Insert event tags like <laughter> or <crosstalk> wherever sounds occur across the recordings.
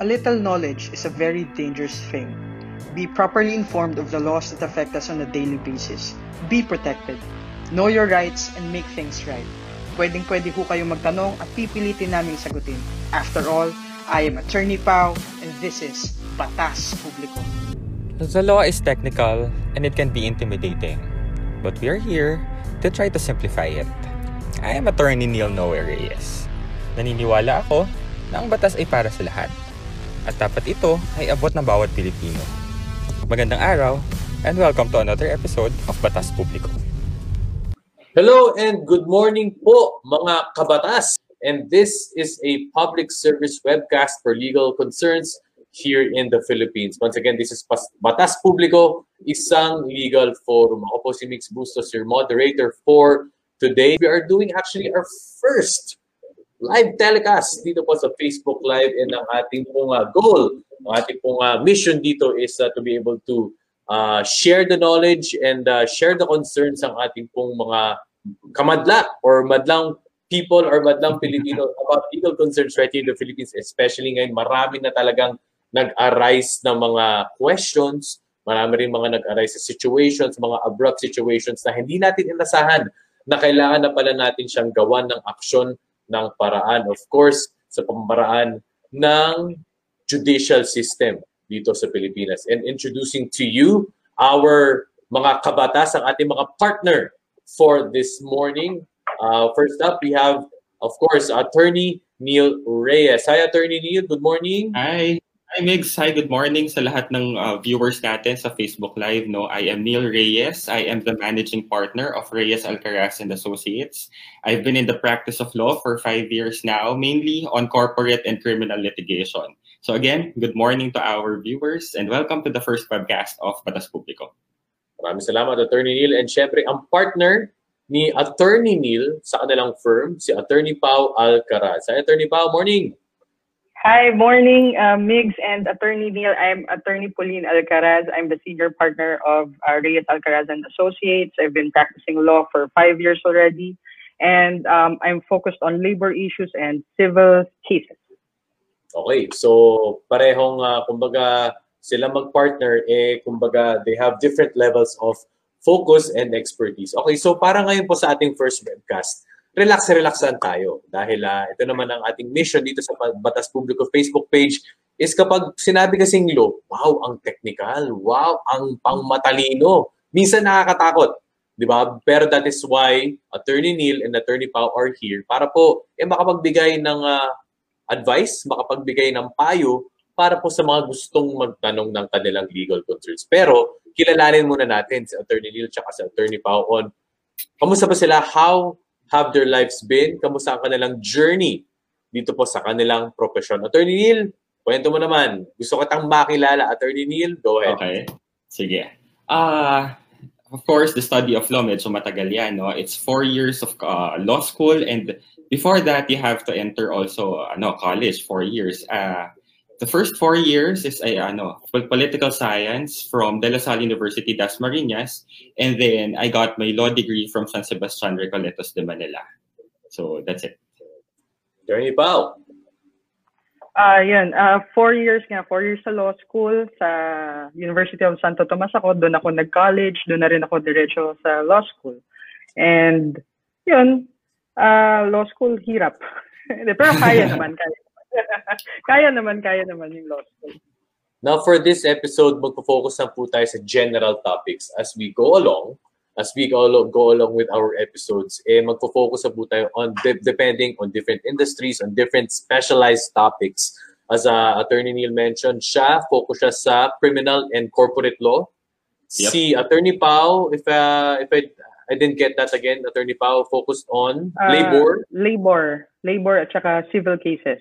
A little knowledge is a very dangerous thing. Be properly informed of the laws that affect us on a daily basis. Be protected. Know your rights and make things right. Pwedeng pwede ho kayo magtanong at pipilitin namin sagutin. After all, I am Attorney Pau and this is Batas Publiko. The law is technical and it can be intimidating. But we are here to try to simplify it. I am Attorney Neil Noe Reyes. Naniniwala ako na ang batas ay para sa lahat. At dapat ito ay abot ng bawat Pilipino. Magandang araw and welcome to another episode of Batas Publiko. Hello and good morning po mga kabatas. And this is a public service webcast for legal concerns here in the Philippines. Once again, this is Batas Publiko, isang legal forum. Ako po si Mix Bustos, your moderator for today. We are doing actually our first live telecast dito po sa Facebook Live and ang ating pong uh, goal, ang ating pong uh, mission dito is uh, to be able to uh, share the knowledge and uh, share the concerns ng ating pong mga kamadla or madlang people or madlang Filipino <laughs> about legal concerns right here in the Philippines, especially ngayon, marami na talagang nag-arise ng mga questions, marami rin mga nag-arise sa situations, mga abrupt situations na hindi natin inasahan na kailangan na pala natin siyang gawan ng aksyon ng paraan. Of course, sa pamaraan ng judicial system dito sa Pilipinas. And introducing to you our mga kabatas, ang ating mga partner for this morning. Uh, first up, we have, of course, Attorney Neil Reyes. Hi, Attorney Neil. Good morning. Hi. Hi, Migs. Hi, good morning sa lahat ng uh, viewers natin sa Facebook Live. No, I am Neil Reyes. I am the managing partner of Reyes Alcaraz and Associates. I've been in the practice of law for five years now, mainly on corporate and criminal litigation. So again, good morning to our viewers and welcome to the first webcast of Batas Publiko. Maraming salamat, Attorney Neil. And syempre, ang partner ni Attorney Neil sa kanilang firm, si Attorney Pau Alcaraz. Hi, Attorney Pau. Morning! Hi, morning, uh, Migs and Attorney Neil. I'm Attorney Pauline Alcaraz. I'm the senior partner of uh, Reyes Alcaraz and Associates. I've been practicing law for five years already, and um, I'm focused on labor issues and civil cases. Okay, so parehong uh, kumbaga sila mag-partner eh kumbaga they have different levels of focus and expertise. Okay, so para ngayon po sa ating first webcast, relax relaxan tayo dahil uh, ito naman ang ating mission dito sa Batas Publiko Facebook page is kapag sinabi kasing law, wow, ang technical, wow, ang pangmatalino. Minsan nakakatakot, di ba? Pero that is why Attorney Neil and Attorney Pau are here para po eh makapagbigay ng uh, advice, makapagbigay ng payo para po sa mga gustong magtanong ng kanilang legal concerns. Pero kilalanin muna natin si Attorney Neil at si Attorney Pao on kamusta ba sila? How have their lives been? Kamusta ang kanilang journey dito po sa kanilang profesyon? Attorney Neil, kwento mo naman. Gusto ko tang makilala. Attorney Neil, go ahead. Okay. Sige. Uh, of course, the study of law, medyo matagal yan. No? It's four years of uh, law school and before that, you have to enter also uh, no, college, four years. Uh, the first four years is a ano, political science from De La Salle University, Dasmariñas. And then I got my law degree from San Sebastian Recoletos de Manila. So that's it. Attorney Pao. Uh, yun, uh, four years nga, four years sa law school sa University of Santo Tomas ako. Doon ako nag-college, doon na rin ako diretso sa law school. And yun, uh, law school, hirap. <laughs> Pero kaya naman, kaya. <laughs> kaya naman, kaya naman yung law school. Now, for this episode, magpo-focus na po tayo sa general topics as we go along. As we go along, go along with our episodes, eh, magpo-focus na po tayo on de- depending on different industries, on different specialized topics. As uh, Attorney Neil mentioned, siya, focus siya sa criminal and corporate law. Yep. Si Attorney Pau, if uh, if I I didn't get that again. Attorney Pao focused on uh, labor. Labor. Labor at saka civil cases.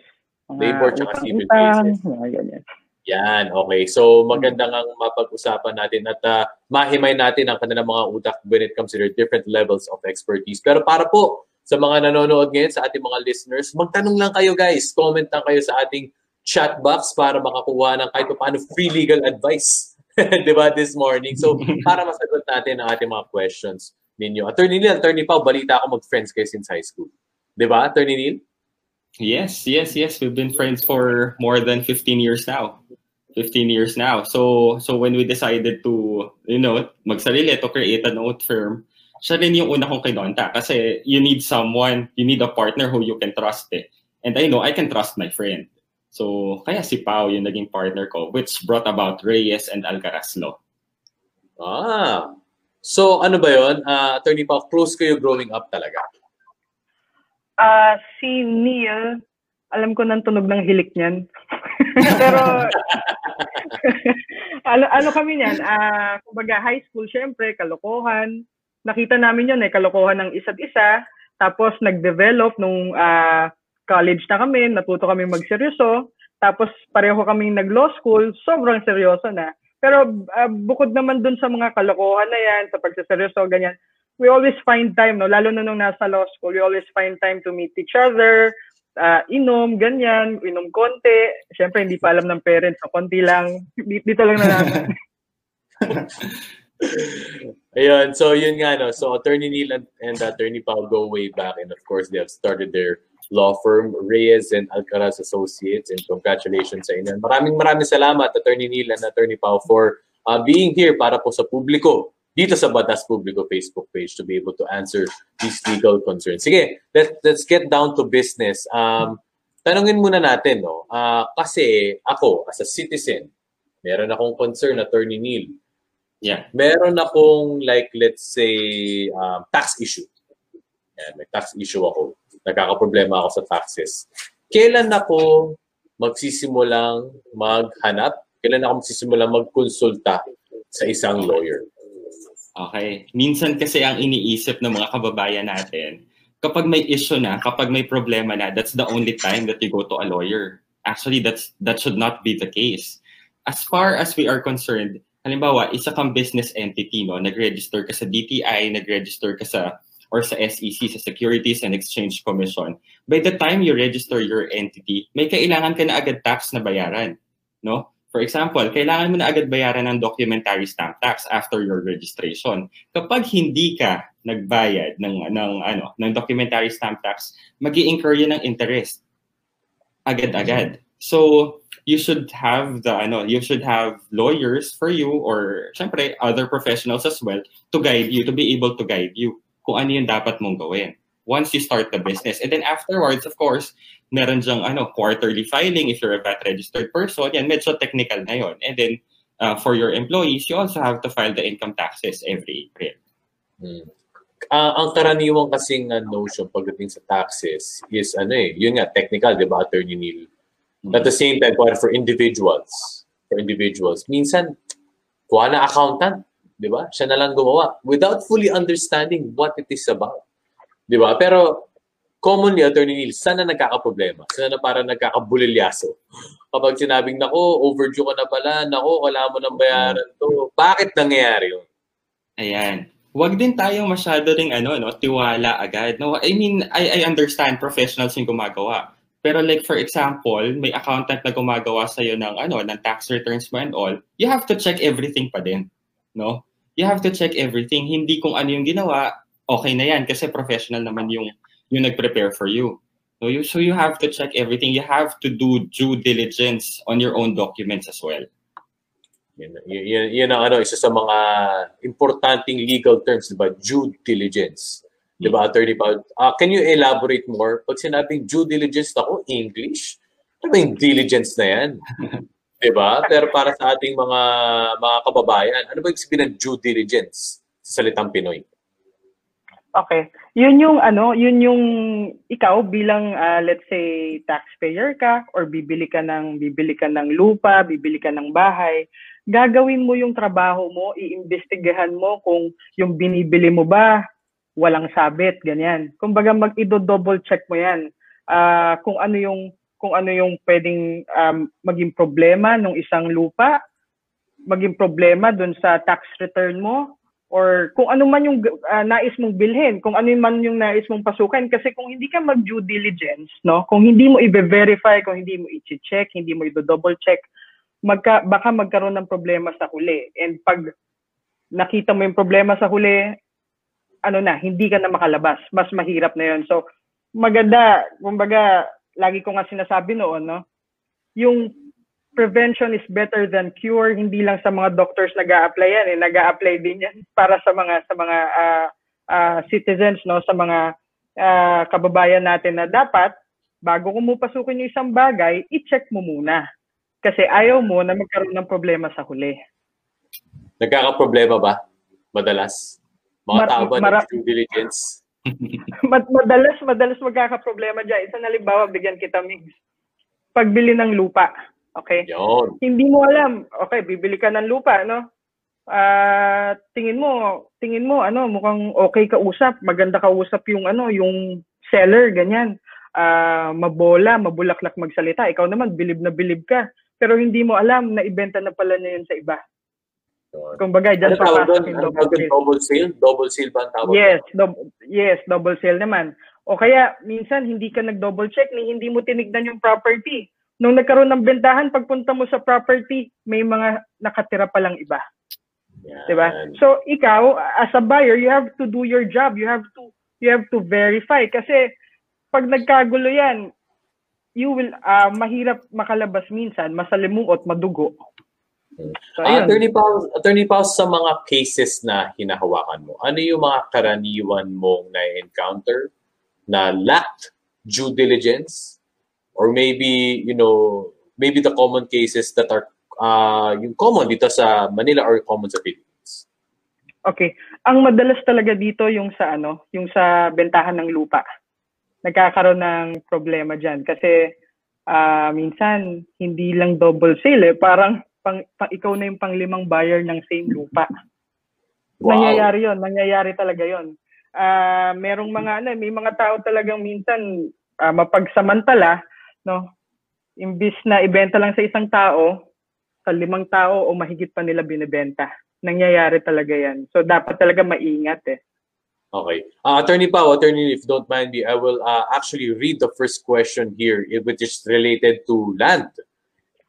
Labor at civil cases. Yan, yan. okay. So maganda nga mapag-usapan natin at uh, mahimay natin ang kanilang mga utak when it comes to their different levels of expertise. Pero para po sa mga nanonood ngayon, sa ating mga listeners, magtanong lang kayo guys. Comment lang kayo sa ating chat box para makakuha ng kahit paano free legal advice. <laughs> 'di ba this morning. So <laughs> para masagot natin ang ating mga questions ninyo. Attorney Neil, Attorney Pao, balita ako mag-friends kayo since high school. Di ba, Attorney Neil? Yes, yes, yes. We've been friends for more than 15 years now. 15 years now. So so when we decided to, you know, magsarili to create an own firm, siya rin yung una kong kinonta kasi you need someone, you need a partner who you can trust eh. And I know I can trust my friend. So kaya si Pao yung naging partner ko which brought about Reyes and Alcaraz. Ah. So ano ba 'yon? Uh, Attorney Pao, close kayo growing up talaga? Ah, si Neil, alam ko nang tunog ng hilik niyan. <laughs> Pero <laughs> ano, ano kami niyan? Ah, kumbaga high school syempre kalokohan. Nakita namin 'yon eh, kalokohan ng isa't isa. Tapos nag-develop nung ah, college na kami, natuto kami magseryoso. Tapos pareho kaming nag-law school, sobrang seryoso na. Pero ah, bukod naman dun sa mga kalokohan na yan, sa pagsaseryoso, ganyan, we always find time, no? lalo na nung nasa law school, we always find time to meet each other, uh, inom, ganyan, inom konti. Siyempre, hindi pa alam ng parents, so konti lang. Dito lang na namin. <laughs> Ayun, so yun nga, no? So Attorney Neil and, and Attorney Pao go way back and of course they have started their law firm, Reyes and Alcaraz Associates and congratulations sa inyo. Maraming maraming salamat Attorney Neil and Attorney Pao for uh, being here para po sa publiko dito sa Batas Publiko Facebook page to be able to answer these legal concerns. Sige, let, let's get down to business. Um, tanungin muna natin, no? Uh, kasi ako, as a citizen, meron akong concern, Attorney Neil. Yeah. Meron akong, like, let's say, um, tax issue. Yan, may tax issue ako. Nagkakaproblema ako sa taxes. Kailan ako magsisimulang maghanap? Kailan ako magsisimulang magkonsulta sa isang lawyer? Okay. Minsan kasi ang iniisip ng mga kababayan natin, kapag may issue na, kapag may problema na, that's the only time that you go to a lawyer. Actually, that's that should not be the case. As far as we are concerned, halimbawa, isa kang business entity, no? nag-register ka sa DTI, nag-register ka sa or sa SEC, sa Securities and Exchange Commission, by the time you register your entity, may kailangan ka na agad tax na bayaran. No? For example, kailangan mo na agad bayaran ng documentary stamp tax after your registration. Kapag hindi ka nagbayad ng ng ano, ng documentary stamp tax, magi-incur 'yan ng interest agad-agad. So, you should have the ano, you should have lawyers for you or syempre other professionals as well to guide you to be able to guide you kung ano yung dapat mong gawin once you start the business. And then afterwards, of course, meron dyang ano, quarterly filing if you're a VAT registered person. Yan, medyo technical na yon. And then uh, for your employees, you also have to file the income taxes every April. Hmm. Uh, ang karaniwang kasing uh, notion pagdating sa taxes is ano eh, yun nga, technical, di ba, Attorney Neil? Mm-hmm. At the same time, for individuals, for individuals, minsan, kuha na accountant, di ba? Siya na lang gumawa without fully understanding what it is about. Di ba? Pero commonly, Attorney Neil, sana nagkakaproblema? Sana na parang nagkakabulilyaso? Kapag sinabing, nako, overdue ka na pala, nako, wala mo nang bayaran to. Bakit nangyayari yun? Ayan. Huwag din tayo masyado ring ano, no, tiwala agad. No, I mean, I, I understand professionals yung gumagawa. Pero like for example, may accountant na gumagawa sa iyo ng ano, ng tax returns mo and all, you have to check everything pa din, no? You have to check everything. Hindi kung ano yung ginawa, okay na yan kasi professional naman yung yung nag-prepare for you. So you so you have to check everything. You have to do due diligence on your own documents as well. Yan, yan, yan ang ano, isa sa mga importanteng legal terms, di ba? Due diligence. Di ba, Attorney Paul? Uh, can you elaborate more? Pag sinabing due diligence ako, English, ano ba yung diligence na yan? <laughs> di ba? Pero para sa ating mga mga kababayan, ano ba yung sabihin ng due diligence sa salitang Pinoy? Okay. Yun yung ano, yun yung ikaw bilang uh, let's say taxpayer ka or bibili ka ng bibili ka ng lupa, bibili ka ng bahay, gagawin mo yung trabaho mo, iimbestigahan mo kung yung binibili mo ba walang sabit, ganyan. Kumbaga mag i-double check mo 'yan. Uh, kung ano yung kung ano yung pwedeng um, maging problema ng isang lupa, maging problema dun sa tax return mo, or kung ano man yung uh, nais mong bilhin, kung ano man yung nais mong pasukan kasi kung hindi ka mag due diligence, no, kung hindi mo i-verify, kung hindi mo i-check, hindi mo i-double check, magka, baka magkaroon ng problema sa huli. And pag nakita mo yung problema sa huli, ano na, hindi ka na makalabas. Mas mahirap na 'yon. So, maganda, kumbaga, lagi ko nga sinasabi noon, no? Yung prevention is better than cure, hindi lang sa mga doctors nag-a-apply yan, eh, nag-a-apply din yan para sa mga sa mga uh, uh, citizens, no, sa mga uh, kababayan natin na dapat bago mo pasukin yung isang bagay, i-check mo muna. Kasi ayaw mo na magkaroon ng problema sa huli. Nagkakaproblema ba? Madalas? Mga Mar- tao ba mara- ng diligence? <laughs> Mad- madalas, madalas magkakaproblema dyan. Isang halimbawa, bigyan kita, Migs. Pagbili ng lupa. Okay? Yun. Hindi mo alam. Okay, bibili ka ng lupa, no? Ah, tingin mo, tingin mo ano, mukhang okay ka usap, maganda ka usap yung ano, yung seller ganyan. Ah, mabola, mabulaklak magsalita. Ikaw naman bilib na bilib ka. Pero hindi mo alam na ibenta na pala niya yun sa iba. Kumbaga, Ano dyan tawag doon? Ano double tawag doon? sale. Double sale? Double sale ba ang tawag? Yes, dou- yes, double sale naman. O kaya, minsan, hindi ka nag-double check ni hindi mo tinignan yung property. Nung nagkaroon ng bentahan, pagpunta mo sa property, may mga nakatira palang iba. Yan. 'di ba? So ikaw as a buyer, you have to do your job. You have to you have to verify kasi pag nagkagulo 'yan, you will ah, mahirap makalabas minsan, masalimuot, madugo. So, ayun. attorney Pao, attorney Pao, sa mga cases na hinahawakan mo, ano yung mga karaniwan mong na-encounter na lacked due diligence or maybe, you know, maybe the common cases that are uh, yung common dito sa Manila or common sa Philippines? Okay. Ang madalas talaga dito yung sa ano, yung sa bentahan ng lupa. Nagkakaroon ng problema diyan kasi ah, minsan hindi lang double sale eh, parang pang, pang ikaw na yung panglimang buyer ng same lupa. Nangyayari 'yon, nangyayari talaga 'yon. Ah, merong mga ano, may mga tao talagang minsan ah, mapagsamantala, no? Imbis na ibenta lang sa isang tao, sa limang tao o mahigit pa nila binebenta. Nangyayari talaga 'yan. So dapat talaga maingat eh. Okay. Uh, Attorney Pao, Attorney, if don't mind me, I will uh, actually read the first question here, which is related to land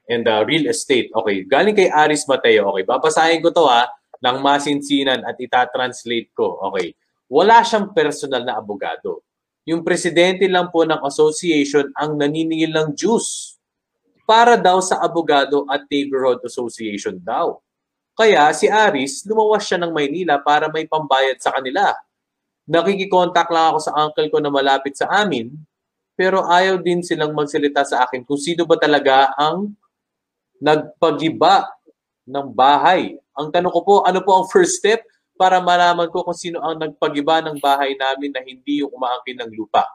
and uh, real estate. Okay, galing kay Aris Mateo. Okay, babasahin ko to ha, ng masinsinan at itatranslate ko. Okay, wala siyang personal na abogado. Yung presidente lang po ng association ang naniningil ng juice para daw sa abogado at neighborhood association daw. Kaya si Aris, lumawas siya ng Maynila para may pambayad sa kanila nakikikontak lang ako sa uncle ko na malapit sa amin, pero ayaw din silang magsalita sa akin kung sino ba talaga ang nagpagiba ng bahay. Ang tanong ko po, ano po ang first step para malaman ko kung sino ang nagpagiba ng bahay namin na hindi yung umaangkin ng lupa?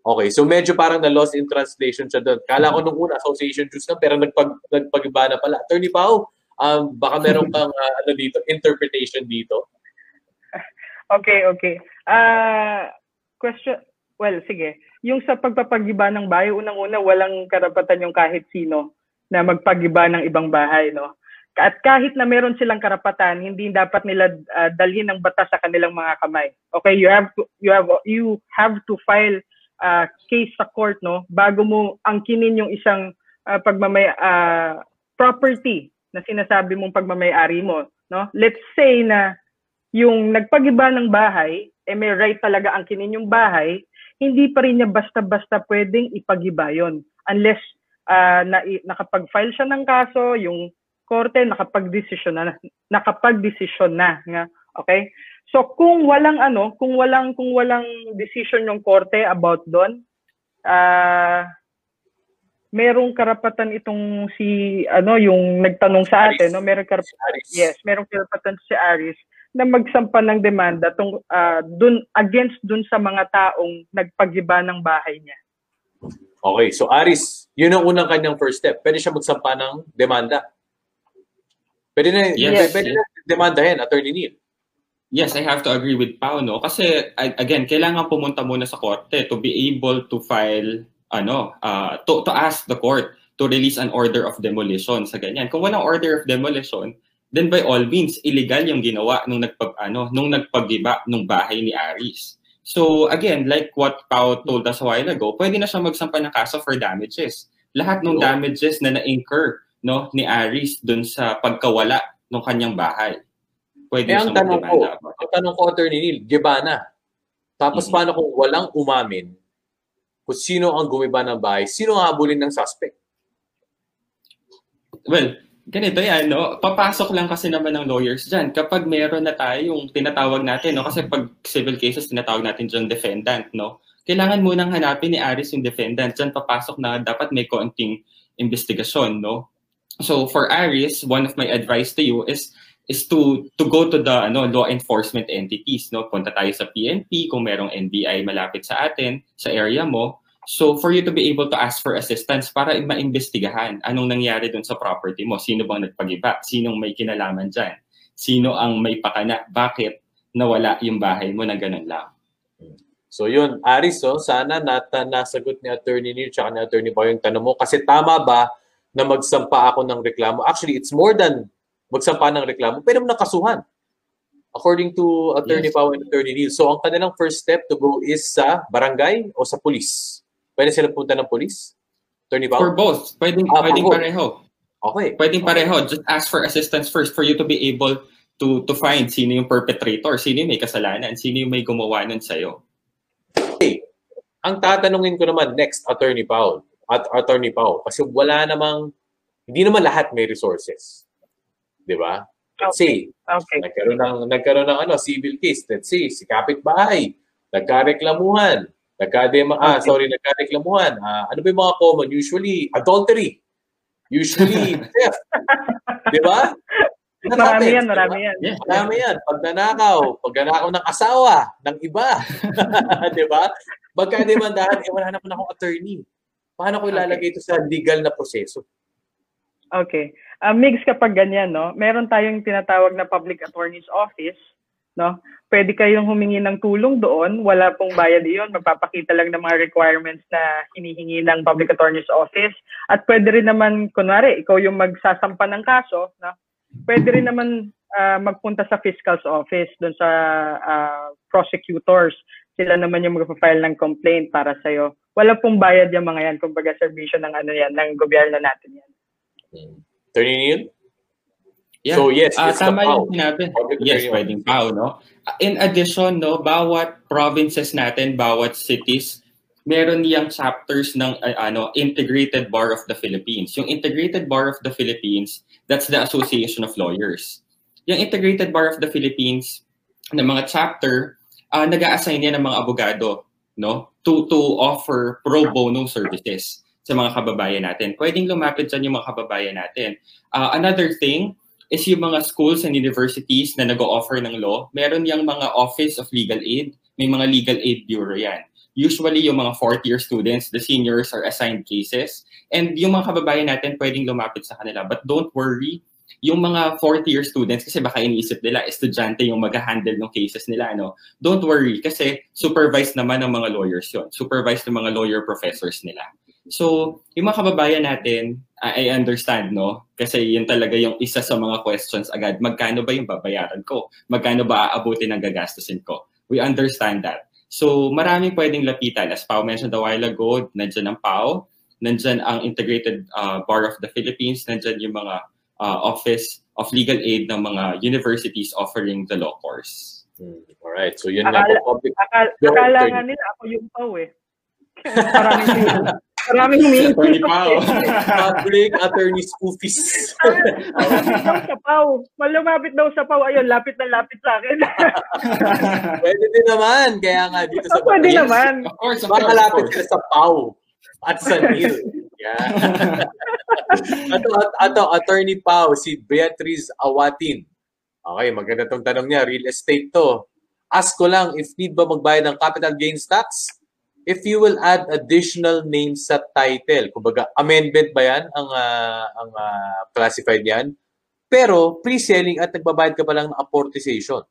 Okay, so medyo parang na lost in translation siya doon. Kala ko nung una, association juice na, pero nagpag, nagpagiba na pala. Attorney Pao, um, baka meron <laughs> kang uh, ano dito, interpretation dito. Okay, okay. Ah, question, well, sige. Yung sa pagpapagiba ng bahay, unang-una, walang karapatan yung kahit sino na magpagiba ng ibang bahay, no? At kahit na meron silang karapatan, hindi dapat nila ah, dalhin ng batas sa kanilang mga kamay. Okay, you have to you have you have to file a case sa court, no, bago mo angkinin yung isang ah, pagmamay ah, property na sinasabi mong pagmamay-ari mo, no? Let's say na yung nagpagiba ng bahay, eh may right talaga ang kinin yung bahay, hindi pa rin niya basta-basta pwedeng ipagiba yon unless ah, na, nakapag-file siya ng kaso, yung korte nakapag-desisyon na nakapag-desisyon na nga okay so kung walang ano kung walang kung walang decision yung korte about doon ah merong karapatan itong si ano yung nagtanong sa atin Aris. no merong karapatan. Yes, merong karapatan si Aris na magsampa ng demanda tung ah, dun against dun sa mga taong nagpagiba ng bahay niya. Okay, so Aris, yun ang unang kanyang first step. Pwede siya magsampa ng demanda. Pwede na, Yes. pwede na demandahin, Attorney Neil. Yes, I have to agree with Pao, no? Kasi, again, kailangan pumunta muna sa korte to be able to file, ano, uh, to, to ask the court to release an order of demolition sa ganyan. Kung walang order of demolition, then by all means, illegal yung ginawa nung nagpag, ano, nung nagpagiba nung bahay ni Aris. So, again, like what Pao told us a while ago, pwede na siya magsampa ng kaso for damages. Lahat ng damages na na-incur no, ni Aris dun sa pagkawala ng kanyang bahay. Pwede Eh, ang tanong ko, about ang tanong ko, Attorney Neil, giba na. Tapos Mhm. paano kung walang umamin kung sino ang gumiba ng bahay, sino ang habulin ng suspect? Well, ganito yan, no? Papasok lang kasi naman ng lawyers dyan. Kapag meron na tayo yung tinatawag natin, no? Kasi pag civil cases, tinatawag natin dyan defendant, no? Kailangan munang hanapin ni Aris yung defendant. Dyan papasok na dapat may konting investigasyon, no? So for Aris, one of my advice to you is is to to go to the ano law enforcement entities no? Punta tayo sa PNP kung merong NBI malapit sa atin sa area mo. So for you to be able to ask for assistance para maimbestigahan anong nangyari dun sa property mo, sino bang nagpagiba, sinong may kinalaman dyan, sino ang may pakana, bakit nawala yung bahay mo na ganun lang. So yun, Aris, oh, sana nata nasagot ni Attorney Neil ni Attorney Pao yung tanong mo. Kasi tama ba na magsampa ako ng reklamo? Actually, it's more than magsampa ng reklamo. Mo nakasuhan. According to Attorney Yes. Pao and Attorney Neil. So ang kanilang first step to go is sa barangay o sa police? Pwede sila punta ng police? Attorney Pao? For both, pwedeng, Ah, pwedeng pareho. Okay. Pwedeng pareho. Just ask for assistance first for you to be able to to find sino yung perpetrator, sino yung may kasalanan, sino yung may gumawa nun sa'yo. Ang tatanungin ko naman next, Attorney Pao. At Attorney Pao. Kasi wala namang, hindi naman lahat may resources. Di ba? Let's say, Okay. nagkaroon ng, nagkaroon ng ano, civil case. Let's say, si kapitbahay, nagkareklamuhan, nagkadema, ah, Okay. sorry, nagkareklamuhan. Ah, ano ba yung mga common? Usually, adultery. Usually, <laughs> theft. Di ba? Marami yan, marami yan. Yeah. Marami yan. Pagnanakaw, pagnanakaw ng asawa, ng iba. <laughs> di ba? Magkademandahan, eh, wala naman akong attorney. Paano ko ilalagay ito sa legal na proseso? Okay. Uh, mix kapag ganyan, no? Meron tayong tinatawag na public attorney's office, no? Pwede kayong humingi ng tulong doon, wala pong bayad iyon, magpapakita lang ng mga requirements na hinihingi ng public attorney's office. At pwede rin naman, kunwari, ikaw yung magsasampa ng kaso, no? Pwede rin naman ah, magpunta sa fiscal's office, doon sa ah, prosecutors. Sila naman yung magpa-file ng complaint para sa'yo. Wala pong bayad yung mga yan, kumbaga servisyo ng ano yan, ng gobyerno natin yan. Attorney Neil? Yeah. So, yes, it's the tama yung sinabi. Public Yes, pwedeng PAO, no? In addition, no, bawat provinces natin, bawat cities, meron niyang chapters ng ah, ano, Integrated Bar of the Philippines. Yung Integrated Bar of the Philippines, that's the Association of Lawyers. Yung Integrated Bar of the Philippines, na mga chapter, uh, nag-a-assign yan ng mga abogado, no? To to offer pro bono services sa mga kababayan natin. Pwedeng lumapit dyan yung mga kababayan natin. Uh, another thing, is yung mga schools and universities na nag-o-offer ng law, meron yung mga Office of Legal Aid, may mga Legal Aid Bureau yan. Usually, yung mga fourth year students, the seniors are assigned cases, and yung mga kababayan natin pwedeng lumapit sa kanila. But don't worry, yung mga fourth year students, kasi baka iniisip nila, estudyante yung mag-handle ng cases nila, no? Don't worry, kasi supervised naman ng mga lawyers yon Supervised ng mga lawyer professors nila. So, yung mga kababayan natin, I understand, no? Kasi yun talaga yung isa sa mga questions agad. Magkano ba yung babayaran ko? Magkano ba aabutin ang gagastusin ko? We understand that. So, maraming pwedeng lapitan. As Pao mentioned a while ago, nandyan ang Pao, nandyan ang Integrated uh, Bar of the Philippines, nandyan yung mga uh, Office of Legal Aid ng mga universities offering the law course. Hmm. Alright, so yun Akala- po, public. Akala, akala attorney. nga nila ako yung pau eh. <laughs> maraming <laughs> maraming humingi. Attorney Pao. <laughs> Public Attorney's Office. Malapit daw sa pau. Malumapit daw sa pau. Ayun, lapit na lapit sa akin. Pwede din naman. Kaya nga dito sa Pwede Batangas, naman. of course, of Baka course, course. sila sa Pau at sa Neil. Yeah. <laughs> ato, at- ato, Attorney Pau, si Beatrice Awatin. Okay, maganda tong tanong niya. Real estate to. Ask ko lang, if need ba magbayad ng capital gains tax? If you will add additional names sa title, kumbaga amendment ba yan ang, ah, ang ah, classified yan? Pero pre-selling at nagbabayad ka pa lang ng amortization.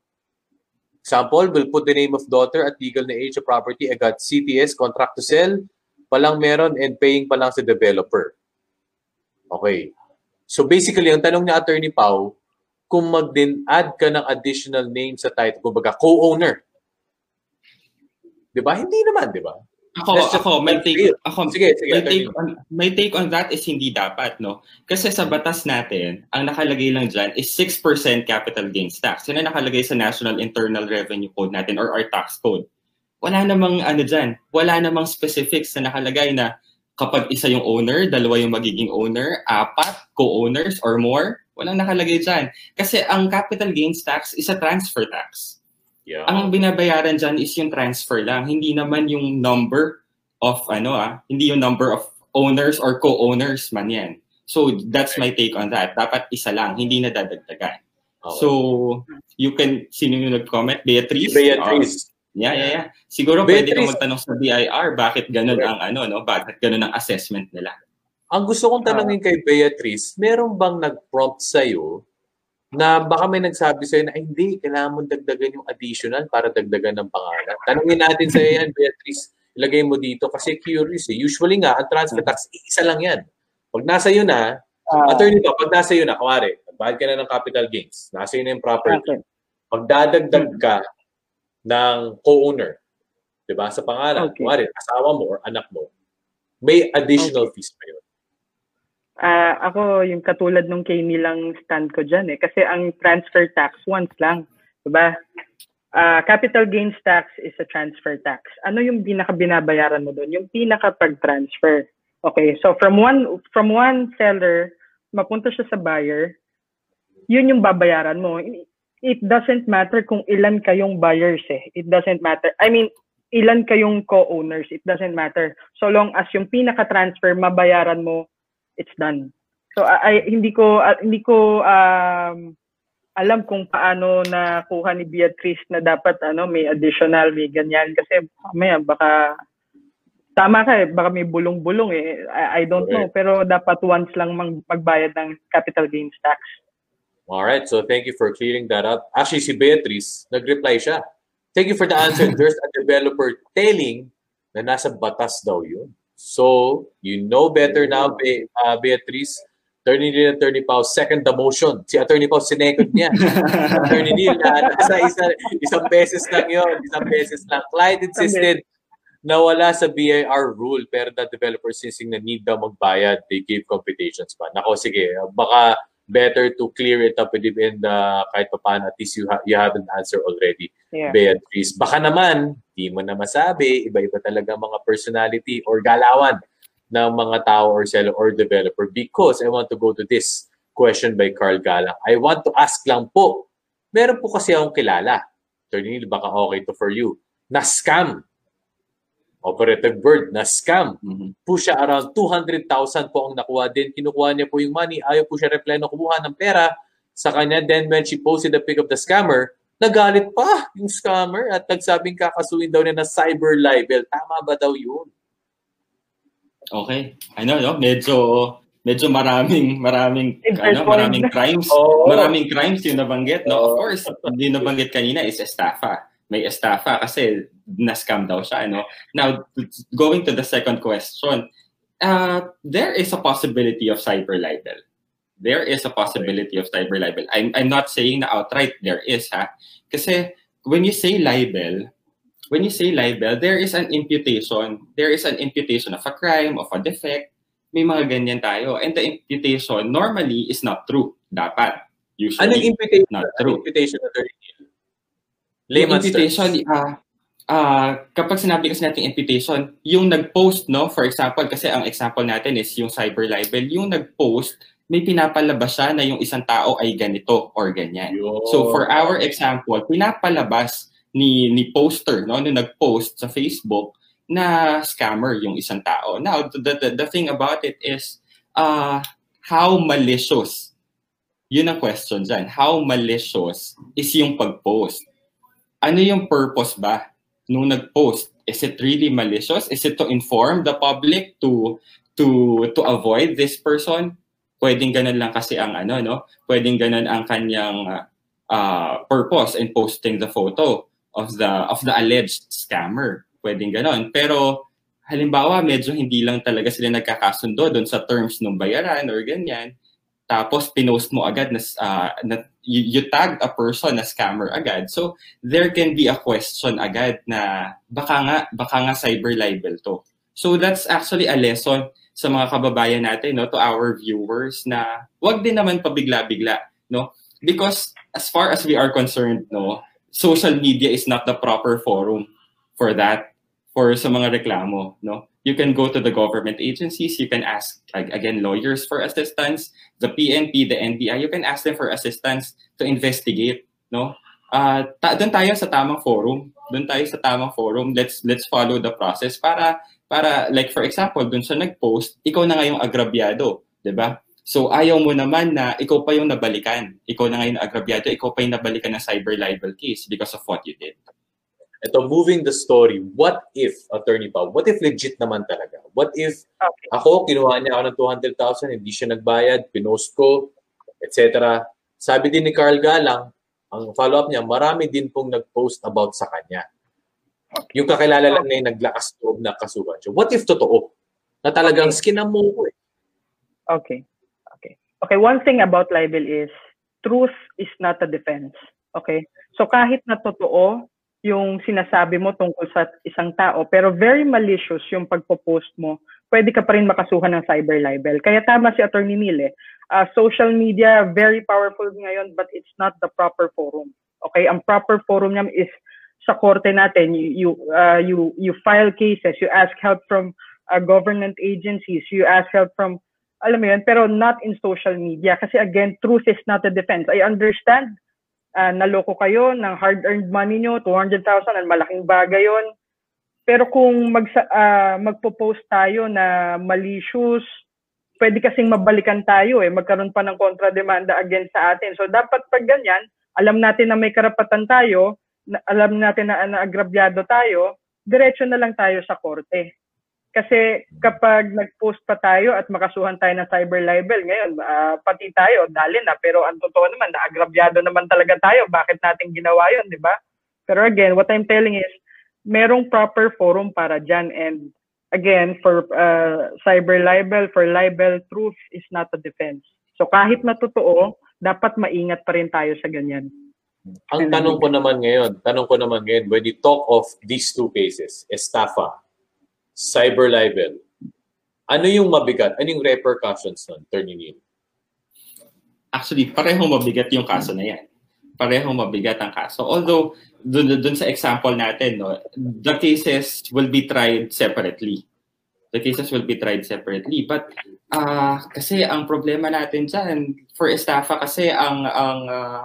Example, will put the name of daughter at legal na age of property, agad CTS, contract to sell, palang meron and paying pa lang sa developer. Okay. So basically, ang tanong ni Attorney Pau, kung mag-add ka ng additional name sa title, kumbaga co-owner. 'Di ba? Hindi naman, 'di ba? Ako, just ako, may be take, real. ako, Sige, sige, may attorney. take, on, may take on that is hindi dapat, no? Kasi sa batas natin, ang nakalagay lang dyan is 6% capital gains tax. Yun ang nakalagay sa National Internal Revenue Code natin or our tax code. Wala namang ano dyan, wala namang specifics na nakalagay na kapag isa yung owner, dalawa yung magiging owner, apat, co-owners or more, walang nakalagay dyan. Kasi ang capital gains tax is a transfer tax. Yeah. Ang binabayaran dyan is yung transfer lang, hindi naman yung number of ano ah, hindi yung number of owners or co-owners man yan. So that's my take on that. Dapat isa lang, hindi na dadagdagan. Okay. So you can sino yung nag-comment? Beatrice? Beatrice. Yeah, yeah, yeah. Siguro pwede kang Beatrice. magtanong sa BIR bakit ganun ang ano no, bakit ganun ang assessment nila. Ang gusto kong tanongin kay Beatrice, meron bang nag-prompt sa'yo na baka may nagsabi sa'yo na, "Ay, hindi, kailangan mo dagdagan yung additional para dagdagan ng pangalan. Tanungin natin sa'yo yan, <laughs> Beatrice. Ilagay mo dito kasi curious eh. Usually nga, ang transfer tax, isa lang yan. Pag nasa iyo na, Ah, attorney ba, pag nasa iyo na, kumari, nagbayad ka na ng capital gains, nasa iyo na yung property, okay. pag dadagdag ka ng co-owner, di ba, sa pangalan, Okay. kumari, asawa mo or anak mo, may additional fees pa yun. Ah, ako yung katulad nung kay nilang stand ko diyan eh kasi ang transfer tax once lang, 'di ba? Ah, capital gains tax is a transfer tax. Ano yung pinaka binabayaran mo doon? Yung pinaka pag-transfer. Okay, so from one from one seller mapunta siya sa buyer, yun yung babayaran mo. It doesn't matter kung ilan kayong buyers eh. It doesn't matter. I mean, ilan kayong co-owners. It doesn't matter. So long as yung pinaka-transfer mabayaran mo it's done. So I, I- hindi ko ah, hindi ko um, alam kung paano nakuha ni Beatrice na dapat ano may additional may ganyan kasi mamaya baka tama ka eh baka may bulong-bulong eh I, I don't know pero dapat once lang mag, magbayad ng capital gains tax. Alright, so thank you for clearing that up. Actually, si Beatrice, nag-reply siya. Thank you for the answer. <laughs> There's a developer telling na nasa batas daw yun. So, you know better now, Be- uh, Beatrice. Attorney Neil, Attorney Pao, second the motion. Si Attorney Pao, sinecond niya. <laughs> Attorney Neil, na nasa isa, isang beses lang yun. Isang beses lang. Client insisted na wala sa BIR rule pero the developer insisting na need daw magbayad. They gave computations pa. Nako, sige. Baka better to clear it up within the kahit pa paano at least you, ha- you have an answer already. Yeah. Beatrice. Baka naman, di mo na masabi, iba-iba talaga mga personality or galawan ng mga tao or seller or developer because I want to go to this question by Carl Galang. I want to ask lang po, meron po kasi akong kilala, Attorney Neil, baka okay to for you, na scam. Operative word, na scam. Mhm. Po siya around 200,000 po ang nakuha din. Kinukuha niya po yung money. Ayaw po siya reply na kumuha ng pera sa kanya. Then when she posted the pic of the scammer, nagalit pa yung scammer at nagsabing kakasuin daw niya na cyber libel. Tama ba daw yun? Okay. Ano no, medyo medyo maraming maraming ano, maraming crimes. <laughs> Oo. Maraming crimes yung nabanggit, no? Of Oo. course, yung nabanggit kanina is estafa. May estafa kasi na-scam daw siya, ano? Now, going to the second question, uh, there is a possibility of cyber libel. There is a possibility of cyber libel. I'm, I'm not saying na outright there is, ha? Kasi when you say libel, when you say libel, there is an imputation. There is an imputation of a crime, of a defect. May mga ganyan tayo. And the imputation normally is not true. Dapat. Usually. Anong imputation? Not Anong imputation Attorney Layman's imputation, terms. ah, ah, kapag sinabi kasi natin imputation, yung nag-post, no, for example, kasi ang example natin is yung cyber libel, yung nag-post, may pinapalabas siya na yung isang tao ay ganito or ganyan. Yun. So for our example, pinapalabas ni ni poster no nung nag-post sa Facebook na scammer yung isang tao. Now the the, the thing about it is uh how malicious yun ang question dyan. How malicious is yung pag-post? Ano yung purpose ba nung nag-post? Is it really malicious? Is it to inform the public to to to avoid this person? Pwedeng ganun lang kasi ang ano no? Pwedeng ganun ang kanyang uh, purpose in posting the photo of the of the alleged scammer. Pwedeng ganon. Pero halimbawa, medyo hindi lang talaga sila nagkakasundo doon sa terms ng bayaran or ganyan. Tapos pinost mo agad na, uh, na you, you tag a person na scammer agad. So there can be a question agad na baka nga baka nga cyber libel to. So that's actually a lesson sa mga kababayan natin no to our viewers na wag din naman pabigla-bigla no because as far as we are concerned no social media is not the proper forum for that, for sa mga reklamo, no? You can go to the government agencies, you can ask, again, lawyers for assistance, the PNP, the NBI, you can ask them for assistance to investigate, no? Uh, ta- doon tayo sa tamang forum. Doon tayo sa tamang forum. Let's let's follow the process para para like for example, doon sa nag-post, ikaw na ngayong agrabyado, 'di ba? So ayaw mo naman na ikaw pa yung nabalikan. Ikaw na ngayon agrabyado, ikaw pa yung nabalikan ng cyber libel case because of what you did. Ito, moving the story, what if, Attorney Pao, what if legit naman talaga? What if Okay. ako, kinuha niya ako ng 200,000, hindi siya nagbayad, pinost ko, etc. Sabi din ni Carl Galang, ang follow-up niya, marami din pong nag-post about sa kanya. Yung kakilala lang na yung naglakas loob na kasuhan siya. What if totoo? Na talagang skinam mo ko eh. Okay. Okay. Okay, one thing about libel is truth is not a defense. Okay? So kahit na totoo yung sinasabi mo tungkol sa isang tao, pero very malicious yung pagpo-post mo, pwede ka pa rin makasuhan ng cyber libel. Kaya tama si Attorney Neil eh. Uh, social media, very powerful ngayon, but it's not the proper forum. Okay? Ang proper forum niya is sa korte natin. You, you, uh, you, you file cases, you ask help from uh, government agencies, you ask help from alam mo yun, pero not in social media. Kasi again, truth is not a defense. I understand, uh, naloko kayo ng hard-earned money nyo, 200,000, ang malaking bagay yon. Pero kung mag, uh, magpo-post tayo na malicious, pwede kasing mabalikan tayo eh, magkaroon pa ng kontra-demanda against sa atin. So dapat pag ganyan, alam natin na may karapatan tayo, na, alam natin na, na agrabyado tayo, diretso na lang tayo sa korte. Kasi kapag nag-post pa tayo at makasuhan tayo ng cyber libel, ngayon, uh, pati tayo, dali na. Pero ang totoo naman, naagrabyado naman talaga tayo. Bakit natin ginawa yun, di ba? Pero again, what I'm telling is, merong proper forum para dyan. And again, for uh, cyber libel, for libel, truth is not a defense. So kahit na totoo, dapat maingat pa rin tayo sa ganyan. Ang tanong ko naman ngayon, tanong ko naman ngayon, when you talk of these two cases, estafa, cyber libel, ano yung mabigat? Ano yung repercussions nun, Neil? Actually, parehong mabigat yung kaso na yan. Parehong mabigat ang kaso. Although, dun, dun sa example natin, no, the cases will be tried separately. The cases will be tried separately. But, uh, kasi ang problema natin dyan, for estafa kasi ang, ang, uh,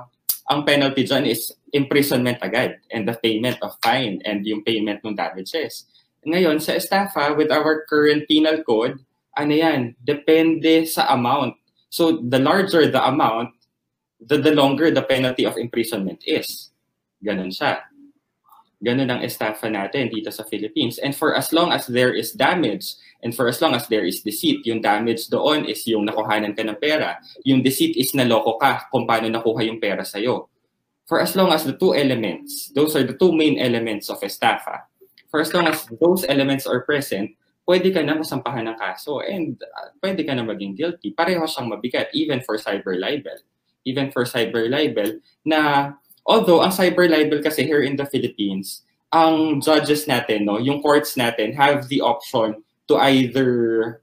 ang penalty dyan is imprisonment agad and the payment of fine and yung payment ng damages. Ngayon, sa estafa, with our current penal code, ano yan, depende sa amount. So, the larger the amount, the, the longer the penalty of imprisonment is. Ganon siya. Ganon ang estafa natin dito sa Philippines. And for as long as there is damage, and for as long as there is deceit, yung damage doon is yung nakuhanan ka ng pera. Yung deceit is naloko ka kung paano nakuha yung pera sa'yo. For as long as the two elements, those are the two main elements of estafa, for as long as those elements are present, pwede ka na masampahan ng kaso and uh, pwede ka na maging guilty. Pareho siyang mabigat even for cyber libel. Even for cyber libel na although ang cyber libel kasi here in the Philippines, ang judges natin, no, yung courts natin have the option to either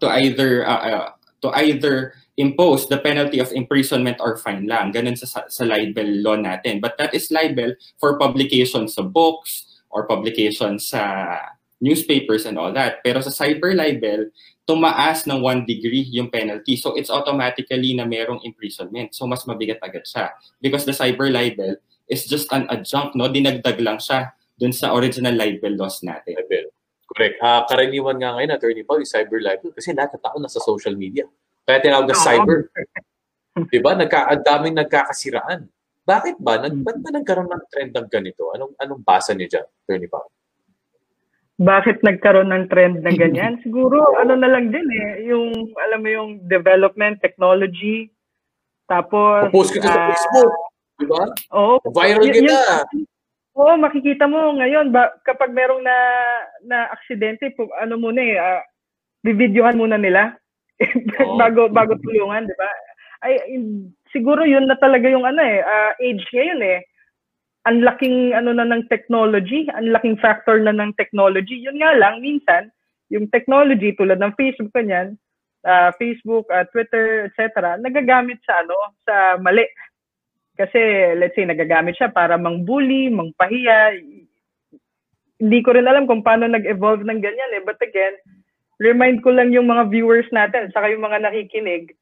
to either uh, uh, to either impose the penalty of imprisonment or fine lang. Ganun sa, sa libel law natin. But that is libel for publication sa books or publication sa newspapers and all that. Pero sa cyber libel, tumaas ng one degree yung penalty. So it's automatically na merong imprisonment. So mas mabigat agad siya. Because the cyber libel is just an adjunct, no? Dinagdag lang siya dun sa original libel laws natin. Libel. Correct. Uh, karaniwan nga ngayon, Attorney Paul, yung cyber libel kasi lahat ng tao nasa social media. Kaya tinawag na cyber. diba? Nagka, ang daming nagkakasiraan. Bakit ba? Nag, ba't ba nagkaroon ng trend ng ganito? Anong, anong basa niya dyan, Attorney Paul? bakit nagkaroon ng trend na ganyan? <laughs> Siguro, ano na lang din eh, yung, alam mo yung development, technology, tapos... Post kita sa ah, Facebook, di ba? Oo. Viral Yun- kita. yun- Oo, makikita mo ngayon, ba, kapag merong na, na aksidente, ano muna eh, uh, bibidyohan muna nila <laughs> Oo. bago, bago tulungan, di ba? Ay, siguro yun na talaga yung ano eh, ah, age ngayon eh. Ang laking ano na ng technology, ang laking factor na ng technology. Yun nga lang, minsan, yung technology tulad ng Facebook kanyan, ah, Facebook, ah, Twitter, etc., nagagamit sa ano, sa mali. Kasi let's say nagagamit siya para mangbully, mangpahiya. hindi ko rin alam kung paano nag-evolve ng ganyan eh. But again, remind ko lang yung mga viewers natin, saka yung mga nakikinig,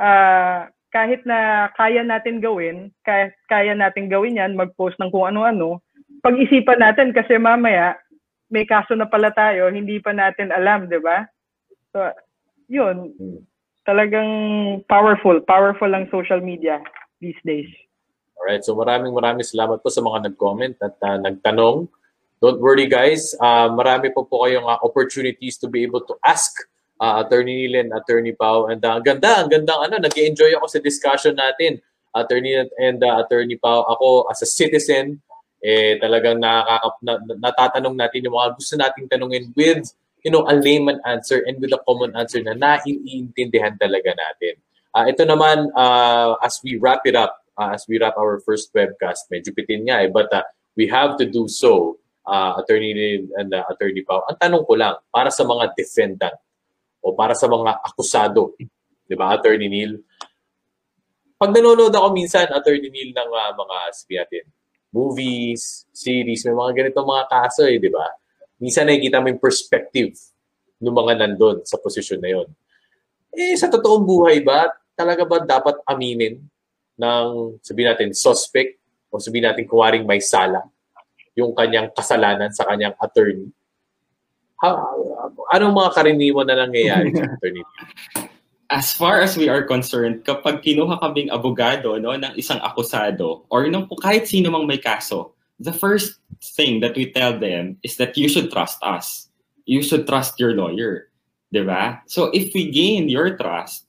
uh, kahit na kaya natin gawin, kaya, kaya natin gawin yan, mag-post ng kung ano-ano, pag-isipan natin kasi mamaya, may kaso na pala tayo, hindi pa natin alam, di ba? So, yun. Talagang powerful. Powerful ang social media these days. Alright, so maraming maraming salamat po sa mga nag-comment at uh, nagtanong. Don't worry guys, uh, marami po po kayong uh, opportunities to be able to ask uh, Attorney Neil and Attorney Pau. And uh, ang ganda, ang gandang ano, nag-enjoy ako sa discussion natin. Attorney and uh, Attorney Pau, ako as a citizen, eh talagang nakaka, na, natatanong natin yung mga gusto nating tanungin with you know, a layman answer and with a common answer na naiintindihan talaga natin. Uh, ito naman, uh, as we wrap it up, uh, as we wrap our first webcast, medyo pitin nga eh, but uh, we have to do so, uh, Attorney and uh, Attorney Pao. Ang tanong ko lang, para sa mga defendant o para sa mga akusado, di ba, Attorney Neil, pag nanonood ako minsan, Attorney Neil, ng uh, mga, sabi natin, movies, series, may mga ganitong mga kaso eh, di ba? Minsan nakikita mo yung perspective ng mga nandun sa posisyon na yon. Eh, sa totoong buhay ba, talaga ba dapat aminin ng, sabihin natin, suspect o sabihin natin kuwaring may sala yung kanyang kasalanan sa kanyang attorney? How, anong mga karaniwan na nangyayari sa <laughs> attorney? as far as we are concerned, kapag kinuha kaming abogado no, ng isang akusado or ng kahit sino mang may kaso, the first thing that we tell them is that you should trust us. You should trust your lawyer. Diba? So if we gain your trust,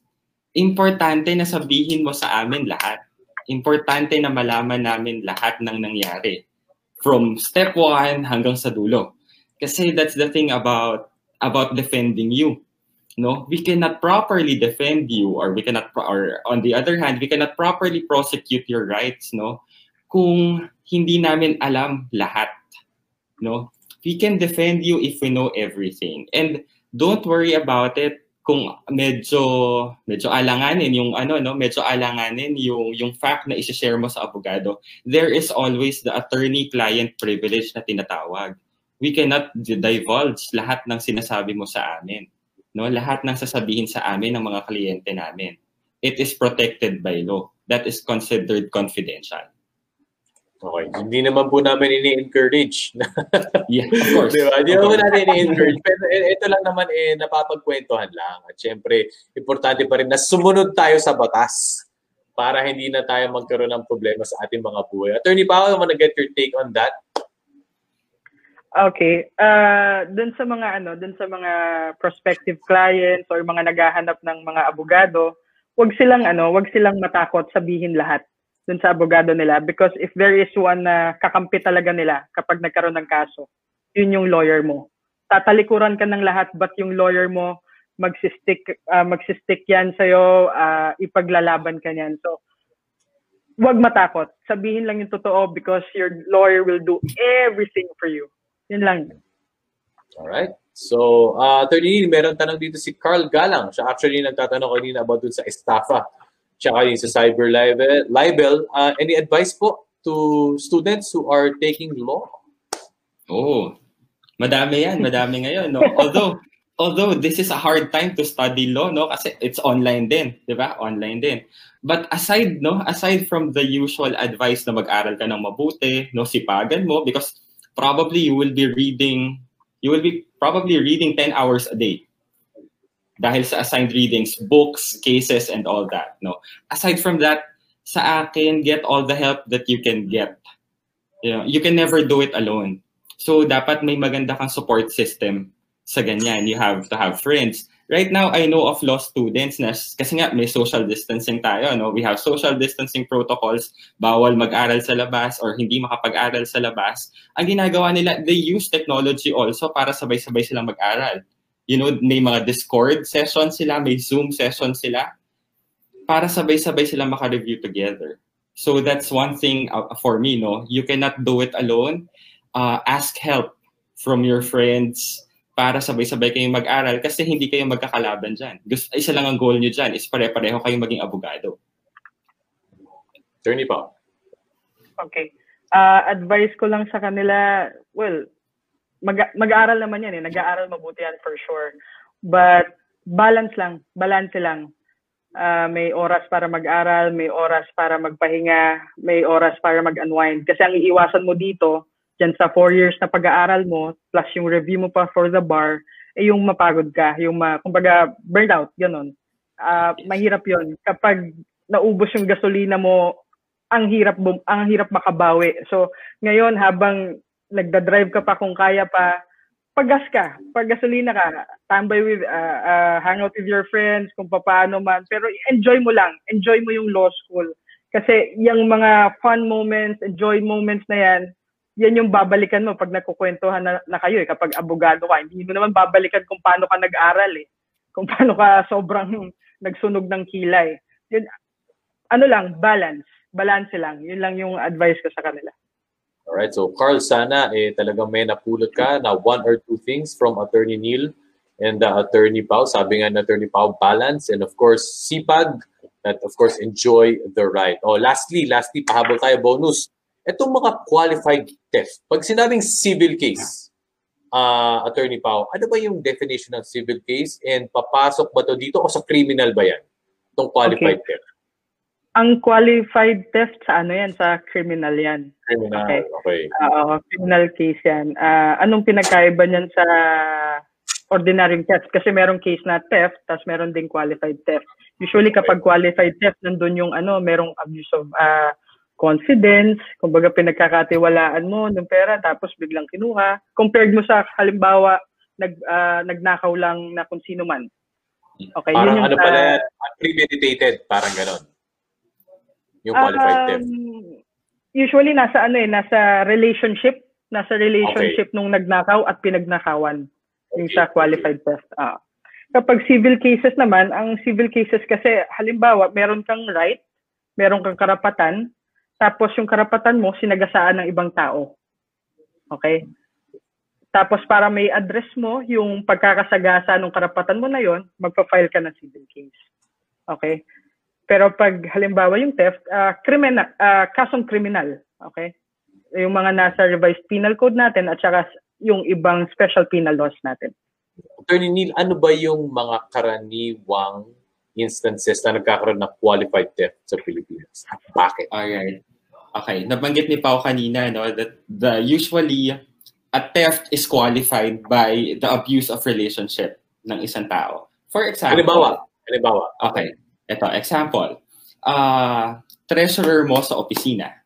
importante na sabihin mo sa amin lahat. Importante na malaman namin lahat ng nangyari. From step one hanggang sa dulo. Kasi that's the thing about about defending you no? We cannot properly defend you or we cannot or on the other hand we cannot properly prosecute your rights no? Kung hindi namin alam lahat no? We can defend you if we know everything. And don't worry about it kung medyo medyo alanganin yung ano no? Medyo alanganin yung yung fact na i-share mo sa abogado. There is always the attorney client privilege na tinatawag we cannot divulge lahat ng sinasabi mo sa amin no lahat ng sasabihin sa amin ng mga kliyente namin it is protected by law that is considered confidential Okay. Hindi naman po namin ini-encourage. <laughs> yeah, of course. Di ba? Hindi naman natin ini-encourage. Pero ito lang naman eh, napapagkwentuhan lang. At syempre, importante pa rin na sumunod tayo sa batas para hindi na tayo magkaroon ng problema sa ating mga buhay. Attorney Pao, I want to get your take on that. Okay. Uh, dun sa mga ano, dun sa mga prospective clients or mga naghahanap ng mga abogado, wag silang ano, wag silang matakot sabihin lahat dun sa abogado nila because if there is one na kakampi talaga nila kapag nagkaroon ng kaso, yun yung lawyer mo. Tatalikuran ka ng lahat but yung lawyer mo magsistick uh, magsistick yan sa iyo, uh, ipaglalaban ka niyan. So wag matakot. Sabihin lang yung totoo because your lawyer will do everything for you. Yun lang. Alright. So, uh, Attorney meron tanong dito si Carl Galang. Siya actually nagtatanong kanina about dun sa estafa tsaka yung sa cyber libel. libel. Uh, any advice po to students who are taking law? Oh, madami yan. Madami ngayon. No? <laughs> Although, although this is a hard time to study law, no? Kasi it's online din, di ba? Online din. But aside, no? Aside from the usual advice na mag-aral ka ng mabuti, no? Sipagan mo because probably you will be reading, you will be probably reading 10 hours a day. Dahil sa assigned readings, books, cases, and all that. No? Aside from that, sa akin, get all the help that you can get. You, know, you can never do it alone. So, dapat may maganda kang support system sa ganyan. You have to have friends right now I know of law students na kasi nga may social distancing tayo no? We have social distancing protocols. Bawal mag-aral sa labas or hindi makapag-aral sa labas. Ang ginagawa nila they use technology also para sabay-sabay silang mag-aral. You know may mga discord session sila may zoom session sila para sabay-sabay silang maka-review together. So that's one thing uh, for me no? You cannot do it alone. Uh, ask help from your friends para sabay-sabay kayong mag-aral kasi hindi kayo magkakalaban dyan. Gusto, isa lang ang goal nyo dyan is pare-pareho kayong maging abogado. Attorney pa. Okay. Uh, advice ko lang sa kanila, well, mag, mag-aaral naman yan eh. Nag-aaral mabuti yan for sure. But balance lang, balance lang. Uh, may oras para mag-aral, may oras para magpahinga, may oras para mag-unwind. Kasi ang iiwasan mo dito, dyan sa four years na pag-aaral mo, plus yung review mo pa for the bar, eh yung mapagod ka, yung ma, kumbaga burnout, ganun. Uh, mahirap yon Kapag naubos yung gasolina mo, ang hirap bum- ang hirap makabawi. So, ngayon habang nagda-drive ka pa kung kaya pa, paggas ka, paggasolina ka, tambay with, uh, uh, hang out with your friends, kung paano man. Pero enjoy mo lang, enjoy mo yung law school. Kasi yung mga fun moments, enjoy moments na yan, yan yung babalikan mo pag nagkukwentuhan na, na kayo eh, kapag abogado ka. Hindi mo naman babalikan kung paano ka nag-aral eh. Kung paano ka sobrang <laughs> nagsunog ng kilay. Yun, ano lang, balance. Balance lang. Yun lang yung advice ko sa kanila. Alright, so Carl, sana eh, talagang may napulot ka na one or two things from Attorney Neil and uh, Attorney Pau. Sabi nga na Attorney Pau, balance and of course, sipag that of course enjoy the ride. Oh, lastly, lastly, pahabol tayo bonus Itong mga qualified theft, pag sinabing civil case, uh, Attorney Pao, ano ba yung definition ng civil case and papasok ba to dito o sa criminal ba yan? Itong qualified okay. theft. Ang qualified theft sa ano yan? Sa criminal yan. Criminal, okay. okay. Uh, criminal case yan. Uh, anong pinagkaiba niyan sa ordinary theft? Kasi merong case na theft, tapos meron ding qualified theft. Usually kapag qualified theft, nandun yung ano, merong abuse of uh, confidence, kumbaga pinagkakatiwalaan mo ng pera tapos biglang kinuha. Compared mo sa halimbawa nag uh, nagnakaw lang na kung sino man. Okay, parang yun yung ano pala yan, premeditated, parang ganon. Yung qualified um, theft. Usually nasa ano eh, nasa relationship, nasa relationship okay. nung nagnakaw at pinagnakawan. Yung sa qualified theft. Ah. Kapag civil cases naman, ang civil cases kasi halimbawa, meron kang right, meron kang karapatan, tapos yung karapatan mo, sinagasaan ng ibang tao. Okay? Tapos para may address mo yung pagkakasagasa ng karapatan mo na yon, magpa-file ka ng civil case. Okay? Pero pag halimbawa yung theft, uh, criminal, uh, kasong kriminal. Okay? Yung mga nasa revised penal code natin at saka yung ibang special penal laws natin. Attorney Neil, ano ba yung mga karaniwang instances na nagkakaroon ng qualified theft sa Pilipinas? Bakit? Alright. Okay, nabanggit ni Pao kanina no that the usually a theft is qualified by the abuse of relationship ng isang tao. For example, halimbawa, halimbawa. Okay, ito example. Uh, treasurer mo sa opisina.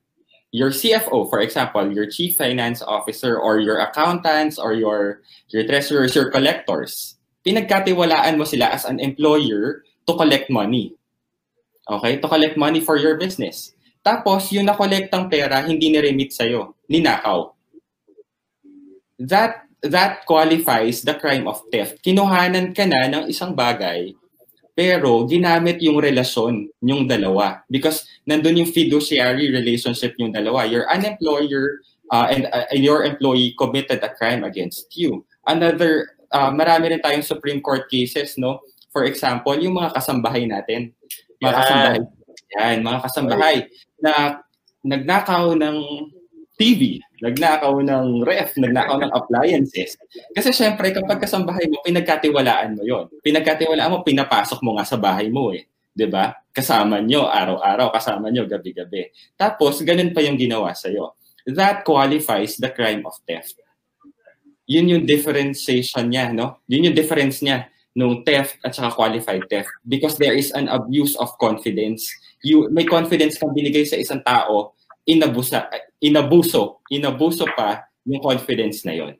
Your CFO, for example, your chief finance officer or your accountants or your your treasurers, your collectors, pinagkatiwalaan mo sila as an employer to collect money. Okay? To collect money for your business. Tapos, yung nakolektang pera, hindi ni-remit sa'yo. Ninakaw. That, that qualifies the crime of theft. Kinuhanan ka na ng isang bagay, pero ginamit yung relasyon yung dalawa. Because nandun yung fiduciary relationship yung dalawa. You're an employer uh, and, uh, your employee committed a crime against you. Another, uh, marami rin tayong Supreme Court cases, no? For example, yung mga kasambahay natin. Mga yeah. kasambahay. Yan, mga kasambahay na nagnakaw ng TV, nagnakaw ng ref, nagnakaw ng appliances. Kasi syempre, kapag kasambahay mo, pinagkatiwalaan mo yon. Pinagkatiwalaan mo, pinapasok mo nga sa bahay mo eh. 'di ba? Kasama nyo araw-araw, kasama nyo gabi-gabi. Tapos ganun pa yung ginawa sa iyo. That qualifies the crime of theft. Yun yung differentiation niya, no? Yun yung difference niya nung theft at saka qualified theft because there is an abuse of confidence you may confidence kang binigay sa isang tao, inabusa, inabuso, inabuso pa yung confidence na yon.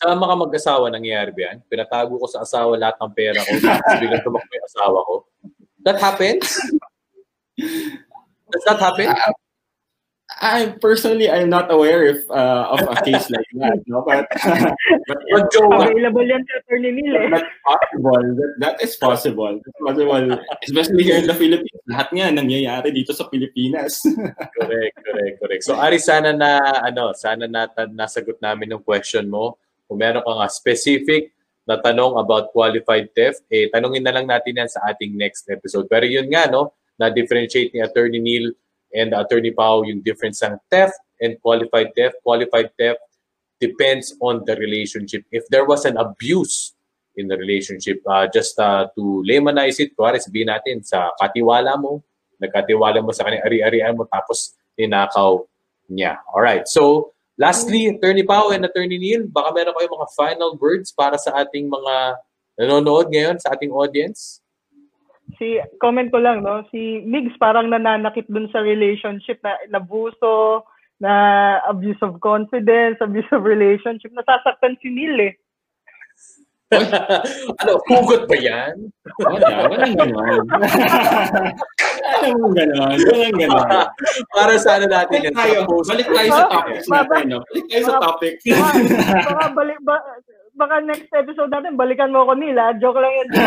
Sa mga mag-asawa nangyayari ba yan? Pinatago ko sa asawa lahat ng pera ko, biglang tumakbo yung asawa ko. That happens? Does that happen? Uh, I personally I'm not aware if uh, of a case like that, no? But, <laughs> but, but Joe, available yan sa Attorney Neil eh. That's possible. That, that is possible. That's possible. Especially here in the Philippines. Lahat nga nangyayari dito sa Pilipinas. <laughs> correct, correct, correct. So Ari, sana na ano, sana na nasagot namin yung question mo. Kung meron ka nga specific na tanong about qualified theft, eh tanungin na lang natin yan sa ating next episode. Pero yun nga no, na differentiate ni Attorney Neil and Attorney Pao yung difference ng theft and qualified theft. Qualified theft, depends on the relationship. If there was an abuse in the relationship, uh, just uh, to laymanize it, kuwari sabihin natin sa katiwala mo, nagkatiwala mo sa kanya, ari-arian mo, tapos ninakaw niya. Alright, so lastly, Attorney Pao and Attorney Neil, baka meron kayong mga final words para sa ating mga nanonood ngayon, sa ating audience? Si, comment ko lang, no? Si Migs parang nananakit dun sa relationship na nabuso, na abuse of confidence, abuse of relationship. Nasasaktan si Neil eh. ano, hugot ba yan? Wala, walang ganon. walang ganon, walang ganon. Para sa ano natin yan? Balik tayo, balik tayo sa. No? Balik tayo sa topics. Baka, baka, balik, ba, baka next episode natin, balikan mo ako Neil ha? Joke lang yan. <laughs>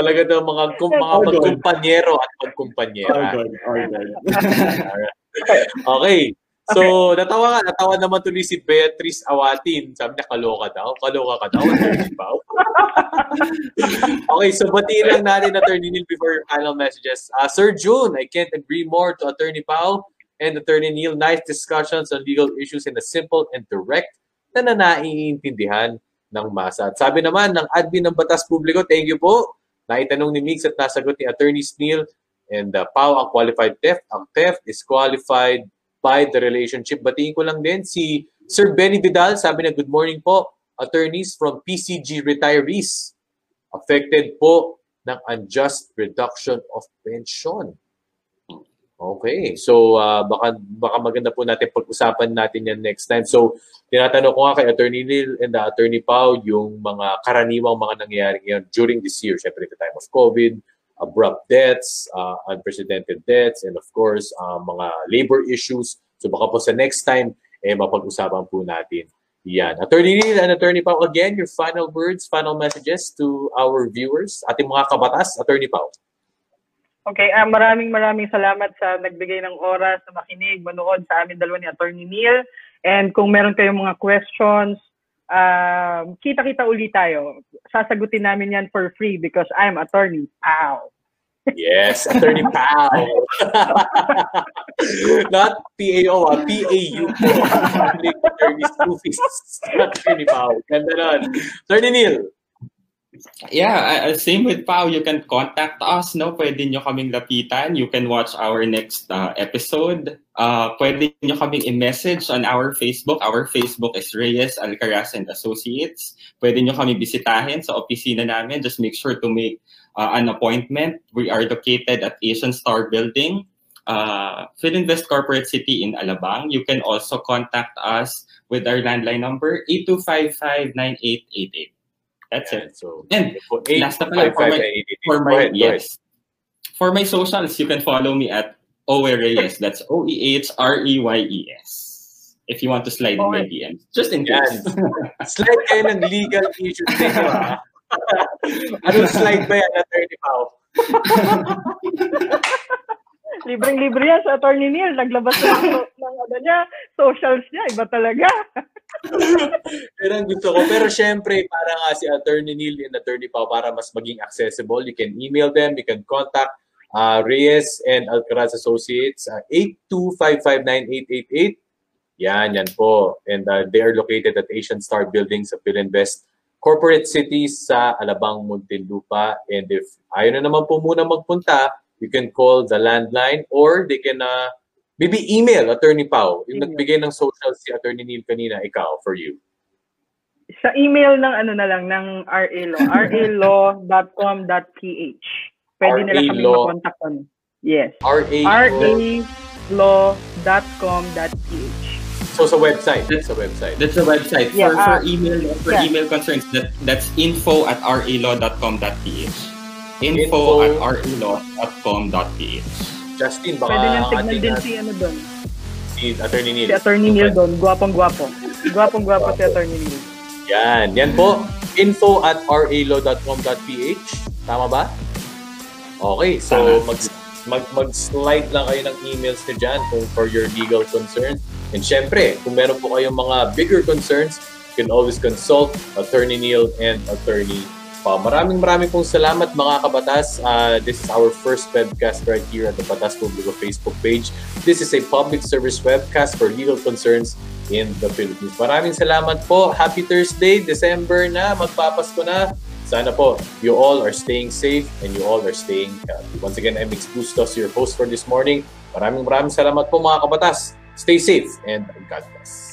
Talaga daw mga, kum, mga good. magkumpanyero at all magkumpanyera. good, all good. Okay. So, natawa nga, natawa naman tuloy si Beatrice Awatin. Sabi niya, kaloka daw. Kaloka ka daw. <laughs> Okay, so batiin lang natin Attorney Neil before your final messages. Uh, Sir June, I can't agree more to Attorney Pao and Attorney Neil. Nice discussions on legal issues in a simple and direct na naiintindihan ng masa. At sabi naman ng admin ng Batas Publiko, thank you po. Naitanong ni Mix at nasagot ni Attorney Neil and uh, Pao ang qualified theft. Ang theft is qualified by the relationship. Batiin ko lang din si Sir Benny Vidal, sabi na good morning po, attorneys from PCG retirees affected po ng unjust reduction of pension. Okay, so uh, baka baka maganda po natin pag-usapan natin yan next time. So tinatanong ko nga kay Attorney Neil and uh, Attorney Pau yung mga karaniwang mga nangyayari ngayon during this year, syempre the time of COVID, abrupt deaths, uh, unprecedented deaths, and of course, uh, mga labor issues. So baka po sa next time, eh, mapag-usapan po natin yan. Attorney Neil and Attorney Pao, again, your final words, final messages to our viewers, ating mga kabatas, Attorney Pao. Okay, ah, maraming maraming salamat sa nagbigay ng oras na makinig, manood sa amin dalawa ni Attorney Neil. And kung meron kayong mga questions, um, kita-kita ulit tayo. Sasagutin namin yan for free because I'm Attorney Pao. Yes, Attorney Pao. <laughs> Not PAO, ah, PAU. Office. Attorney Pao. Ganda nun. Attorney Neil. Yeah, same with Pau. You can contact us, no? Pwede nyo kaming lapitan. You can watch our next uh, episode. Uh, pwede nyo kaming i-message on our Facebook. Our Facebook is Reyes Alcaraz and Associates. Pwede nyo kami bisitahin sa opisina namin. Just make sure to make uh, an appointment. We are located at Asian Star Building, uh, Philinvest Corporate City in Alabang. You can also contact us with our landline number, 8255-9888. That's it. So, And eight, last na five, for five, my- eight, eight, eight. for my ahead, yes. For my socials, you can follow me at Owe Reyes. That's O E H R E Y E S. If you want to slide in my Owe. DMs, just in Yan. case. <laughs> Slide kayo ng legal issues ninyo, ha? <laughs> Anong slide ba yan, Attorney Pao? <laughs> Libreng-libre yan sa Attorney Neil. Naglabas na ng, ng ano niya, socials niya. Iba talaga. Pero ang gusto ko. Pero syempre, para nga si Attorney Neil and Attorney Pao, para mas maging accessible, you can email them, you can contact uh, Reyes and Alcaraz Associates, uh, 82559888. Yan, yan po. And uh, they are located at Asian Star Building sa Philinvest Corporate Cities sa Alabang, Muntinlupa. And if ayaw na naman po muna magpunta, you can call the landline or they can uh, maybe email Attorney Pao. Yung Email. nagbigay ng social si Attorney Neil kanina, ikaw, for you. Sa email ng ano na lang, ng RA Law, <laughs> ralaw.com.ph. Pwede nila kami RA Law. makontaktan. Yes. RA. ralaw.com.ph. So sa website. Sa website. That's the website. Yeah, for, uh, for email for yeah. email concerns, that that's info at ralaw.com.ph. Info, Info. at ralaw.com.ph. Justin, baka Pwede niyang ang tignan din si ano doon. si Attorney Neil. Si Attorney Neil doon. Gwapong-gwapo. Gwapong-gwapo si Attorney Neil. Yan. Yan po. Info at ralaw.com.ph. Tama ba? Okay. So, mag, mag, mag-slide lang kayo ng emails nyo dyan kung for your legal concerns. And syempre, kung meron po kayong mga bigger concerns, you can always consult Attorney Neil and Attorney Uh, maraming maraming pong salamat mga kabatas. Uh, this is our first webcast right here at the Batas Publico Facebook page. This is a public service webcast for legal concerns in the Philippines. Maraming salamat po. Happy Thursday, December na, magpapasko na. Sana po, you all are staying safe and you all are staying healthy. Once again, I'm Mix Bustos, your host for this morning. Maraming maraming salamat po mga kabatas. Stay safe and God bless.